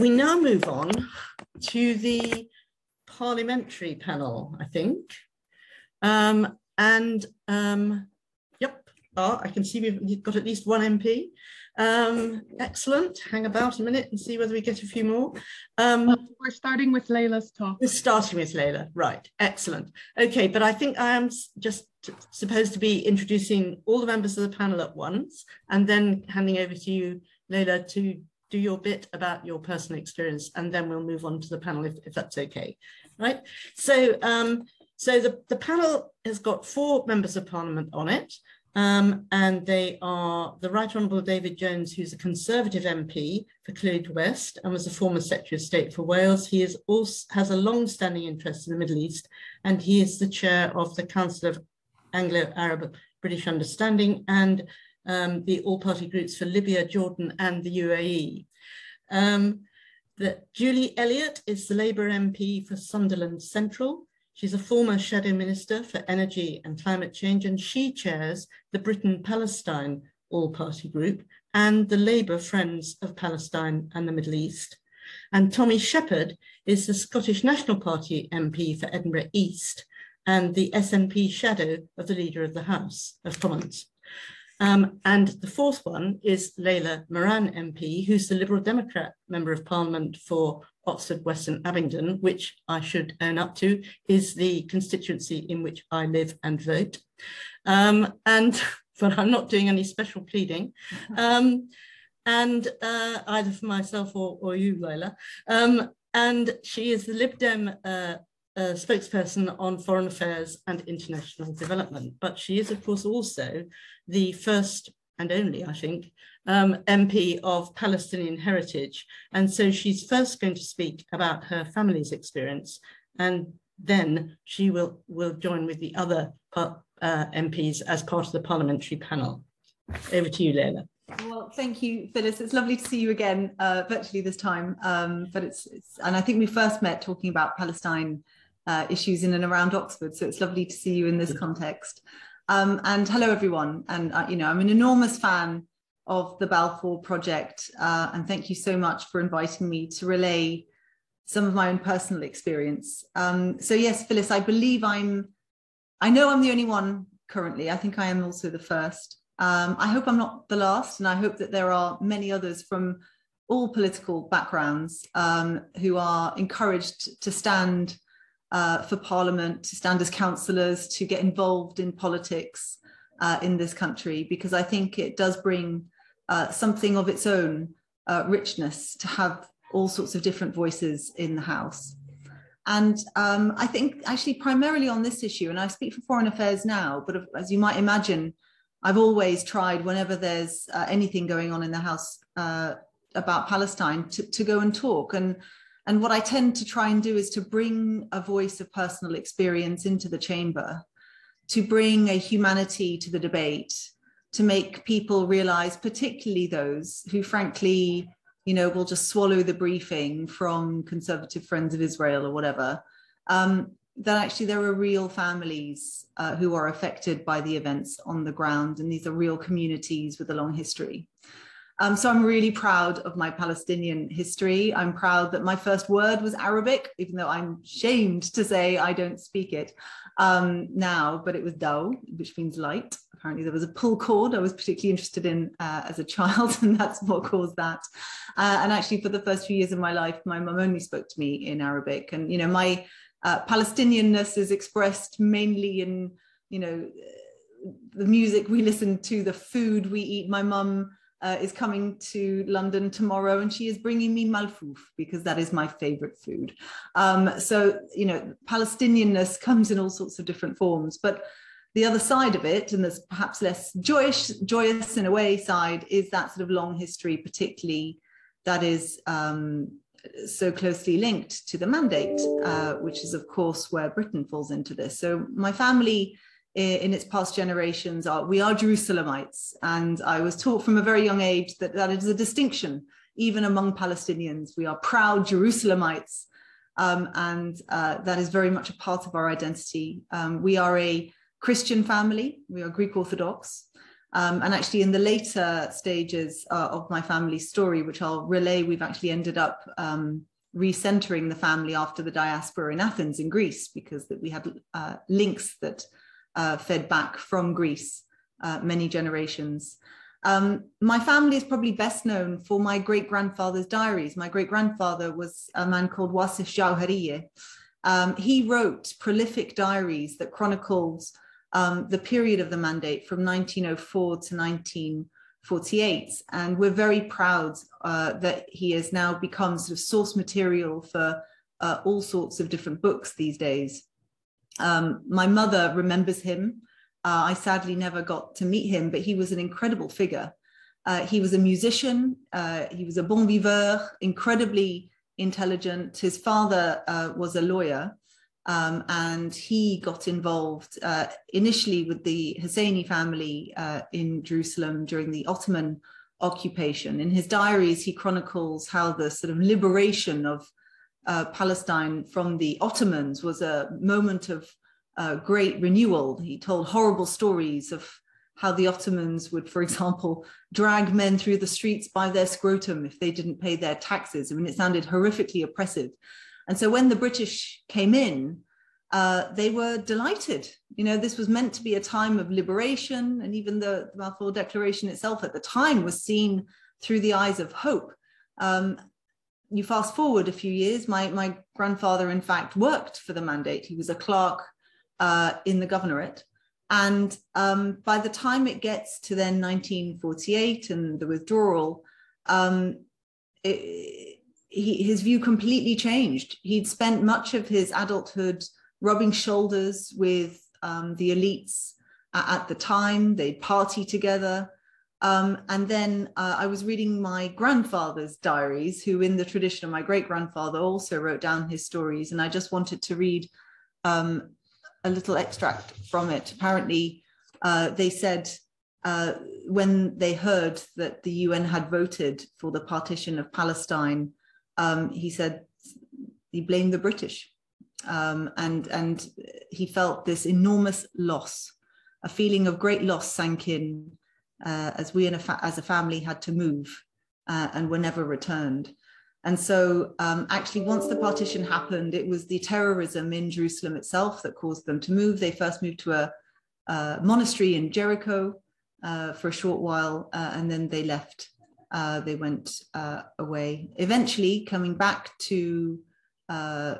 we now move on to the parliamentary panel, I think. Um, and um, yep, oh, I can see we've got at least one MP. Um, excellent. Hang about a minute and see whether we get a few more. Um, we're starting with Layla's talk. We're starting with Layla, right. Excellent. Okay, but I think I am just supposed to be introducing all the members of the panel at once and then handing over to you, Layla, to do your bit about your personal experience and then we'll move on to the panel if, if that's okay, right? So, um, so the, the panel has got four members of parliament on it. Um, and they are the Right Honourable David Jones, who's a Conservative MP for Clwyd West and was a former Secretary of State for Wales. He is also has a long-standing interest in the Middle East, and he is the chair of the Council of Anglo-Arab British Understanding and um, the all-party groups for Libya, Jordan, and the UAE. Um, Julie Elliott is the Labour MP for Sunderland Central, She's a former shadow minister for energy and climate change, and she chairs the Britain Palestine All Party Group and the Labour Friends of Palestine and the Middle East. And Tommy Sheppard is the Scottish National Party MP for Edinburgh East and the SNP shadow of the Leader of the House of Commons. Um, and the fourth one is Layla Moran MP, who's the Liberal Democrat Member of Parliament for Oxford West and Abingdon, which I should own up to, is the constituency in which I live and vote. Um, and but I'm not doing any special pleading. Um, and uh, either for myself or, or you, Layla. Um, and she is the Lib Dem uh, spokesperson on foreign affairs and international development. But she is, of course, also the first and only, I think, um, MP of Palestinian heritage. And so she's first going to speak about her family's experience, and then she will, will join with the other uh, MPs as part of the parliamentary panel. Over to you, Layla. Well, thank you, Phyllis. It's lovely to see you again, uh, virtually this time. Um, but it's, it's, and I think we first met talking about Palestine uh, issues in and around Oxford. So it's lovely to see you in this context. Um, and hello, everyone. And, uh, you know, I'm an enormous fan of the Balfour Project. Uh, and thank you so much for inviting me to relay some of my own personal experience. Um, so yes, Phyllis, I believe I'm, I know I'm the only one currently. I think I am also the first. Um, I hope I'm not the last. And I hope that there are many others from all political backgrounds um, who are encouraged to stand uh, for Parliament, to stand as councillors, to get involved in politics uh, in this country, because I think it does bring uh, something of its own uh, richness to have all sorts of different voices in the House. And um, I think actually primarily on this issue, and I speak for foreign affairs now, but as you might imagine, I've always tried whenever there's uh, anything going on in the House uh, about Palestine to, to go and talk. And and what I tend to try and do is to bring a voice of personal experience into the chamber, to bring a humanity to the debate, to make people realize, particularly those who, frankly, you know, will just swallow the briefing from Conservative Friends of Israel or whatever, um, that actually there are real families uh, who are affected by the events on the ground, and these are real communities with a long history. Um, so I'm really proud of my Palestinian history. I'm proud that my first word was Arabic, even though I'm shamed to say I don't speak it um, now, but it was daw, which means light. Apparently there was a pull cord I was particularly interested in uh, as a child, and that's what caused that. Uh, and actually for the first few years of my life, my mum only spoke to me in Arabic. And, you know, my uh, Palestinianness is expressed mainly in, you know, the music we listen to, the food we eat. My mum uh, is coming to London tomorrow and she is bringing me malfouf because that is my favorite food. Um, so, you know, Palestinianness comes in all sorts of different forms. But the other side of it, and there's perhaps less joyous, joyous in a way side, is that sort of long history, particularly that is um, so closely linked to the mandate, uh, which is, of course, where Britain falls into this. So my family in its past generations are we are Jerusalemites. And I was taught from a very young age that that is a distinction, even among Palestinians. We are proud Jerusalemites. Um, and uh, that is very much a part of our identity. Um, we are a Christian family, we are Greek Orthodox. Um, and actually, in the later stages uh, of my family's story, which I'll relay, we've actually ended up um, recentering the family after the diaspora in Athens in Greece, because that we had uh, links that uh, fed back from Greece uh, many generations. Um, my family is probably best known for my great grandfather's diaries. My great grandfather was a man called Wasif Jauhariye. Um, he wrote prolific diaries that chronicled um, the period of the mandate from 1904 to 1948. And we're very proud uh, that he has now become sort of source material for uh, all sorts of different books these days. Um, my mother remembers him. Uh, I sadly never got to meet him, but he was an incredible figure. Uh, he was a musician, uh, he was a bon viveur, incredibly intelligent. His father uh, was a lawyer. Um, and he got involved uh, initially with the Husseini family uh, in Jerusalem during the Ottoman occupation. In his diaries, he chronicles how the sort of liberation of uh, Palestine from the Ottomans was a moment of uh, great renewal. He told horrible stories of how the Ottomans would, for example, drag men through the streets by their scrotum if they didn't pay their taxes. I mean, it sounded horrifically oppressive. And so when the British came in, uh, they were delighted. You know, this was meant to be a time of liberation, and even the, the Balfour Declaration itself at the time was seen through the eyes of hope. Um, you fast forward a few years, my, my grandfather, in fact, worked for the mandate. He was a clerk uh, in the governorate. And um, by the time it gets to then 1948 and the withdrawal, um, it, he, his view completely changed. He'd spent much of his adulthood rubbing shoulders with um, the elites at, the time. They'd party together. Um, and then uh, I was reading my grandfather's diaries, who, in the tradition of my great grandfather, also wrote down his stories. And I just wanted to read um, a little extract from it. Apparently, uh, they said uh, when they heard that the UN had voted for the partition of Palestine um, he said he blamed the British. Um, and, and he felt this enormous loss, a feeling of great loss sank in uh, as we a as a family had to move uh, and were never returned. And so, um, actually, once the partition happened, it was the terrorism in Jerusalem itself that caused them to move. They first moved to a, a monastery in Jericho uh, for a short while, uh, and then they left uh, they went uh, away. Eventually, coming back to uh,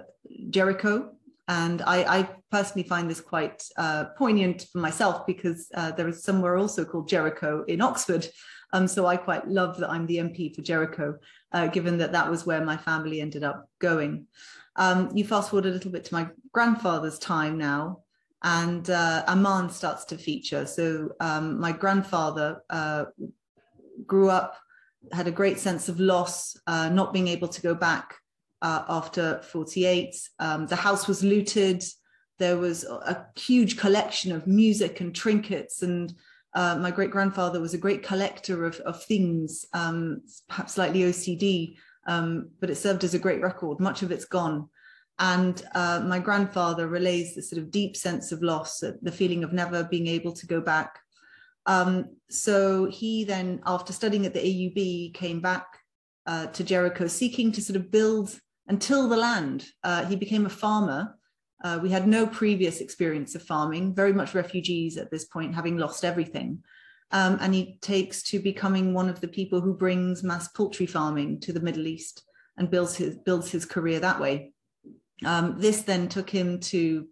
Jericho, and I, I, personally find this quite uh, poignant for myself because uh, there is somewhere also called Jericho in Oxford. Um, so I quite love that I'm the MP for Jericho, uh, given that that was where my family ended up going. Um, you fast forward a little bit to my grandfather's time now, and Amman starts to feature. So um, my grandfather grew up had a great sense of loss, uh, not being able to go back uh, after 48. Um, the house was looted. There was a huge collection of music and trinkets. And uh, my great grandfather was a great collector of, of things, um, perhaps slightly OCD, um, but it served as a great record. Much of it's gone. And uh, my grandfather relays this sort of deep sense of loss, the feeling of never being able to go back um, so he then, after studying at the AUB, came back uh, to Jericho seeking to sort of build and till the land. Uh, he became a farmer. Uh, we had no previous experience of farming, very much refugees at this point, having lost everything. Um, and he takes to becoming one of the people who brings mass poultry farming to the Middle East and builds his, builds his career that way. Um, this then took him to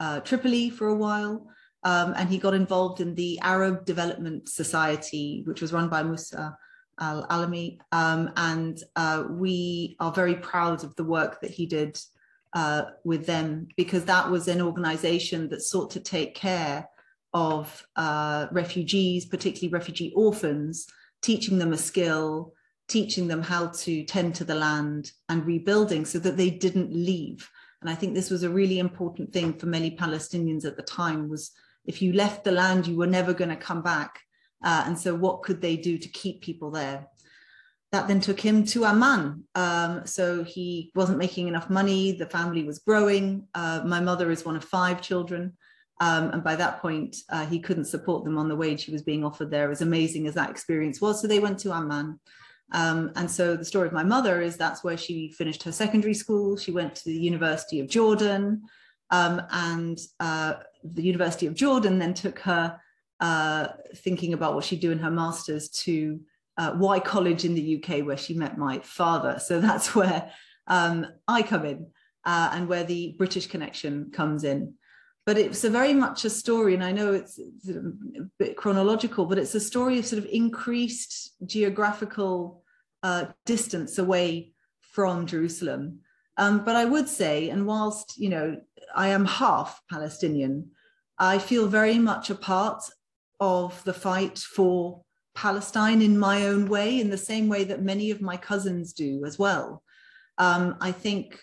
uh, Tripoli for a while, um, and he got involved in the Arab Development Society, which was run by Musa Al Alami. Um, and uh, we are very proud of the work that he did uh, with them because that was an organization that sought to take care of uh, refugees, particularly refugee orphans, teaching them a skill, teaching them how to tend to the land and rebuilding so that they didn't leave. And I think this was a really important thing for many Palestinians at the time was if you left the land, you were never going to come back. Uh, and so, what could they do to keep people there? That then took him to Amman. Um, so, he wasn't making enough money. The family was growing. Uh, my mother is one of five children. Um, and by that point, uh, he couldn't support them on the wage he was being offered there, as amazing as that experience was. So they went to Amman. Um, and so the story of my mother is that's where she finished her secondary school. She went to the University of Jordan. Um, and uh, the University of Jordan then took her uh, thinking about what she'd do in her master's to uh, College in the UK, where she met my father. So that's where um, I come in uh, and where the British connection comes in. But it's a very much a story, and I know it's, it's a bit chronological, but it's a story of sort of increased geographical uh, distance away from Jerusalem. Um, but I would say, and whilst you know I am half Palestinian, I feel very much a part of the fight for Palestine in my own way, in the same way that many of my cousins do as well. Um, I think,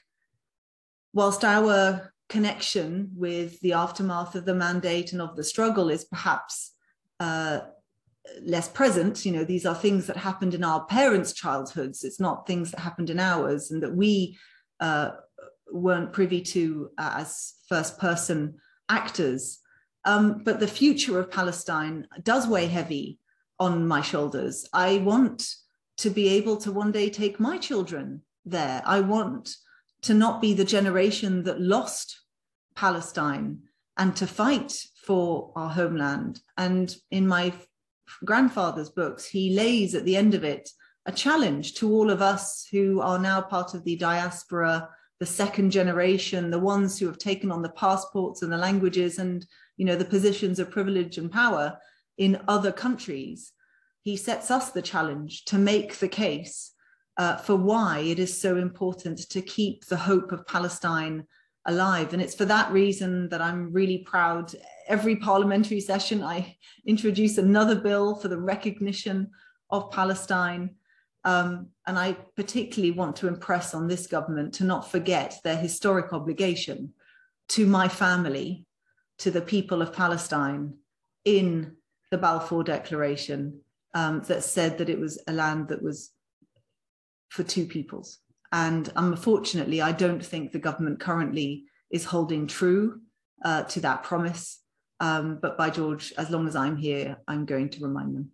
whilst our connection with the aftermath of the mandate and of the struggle is perhaps uh, less present, you know, these are things that happened in our parents' childhoods. It's not things that happened in ours, and that we uh, weren't privy to as first person actors. Um, but the future of Palestine does weigh heavy on my shoulders. I want to be able to one day take my children there. I want to not be the generation that lost Palestine and to fight for our homeland. And in my grandfather's books, he lays at the end of it a challenge to all of us who are now part of the diaspora, the second generation, the ones who have taken on the passports and the languages and you know the positions of privilege and power in other countries, he sets us the challenge to make the case uh, for why it is so important to keep the hope of Palestine alive. And it's for that reason that I'm really proud. Every parliamentary session, I introduce another bill for the recognition of Palestine. Um, and I particularly want to impress on this government to not forget their historic obligation to my family, to the people of Palestine in the Balfour Declaration um, that said that it was a land that was for two peoples. And unfortunately, I don't think the government currently is holding true uh, to that promise. Um, but by George, as long as I'm here, I'm going to remind them.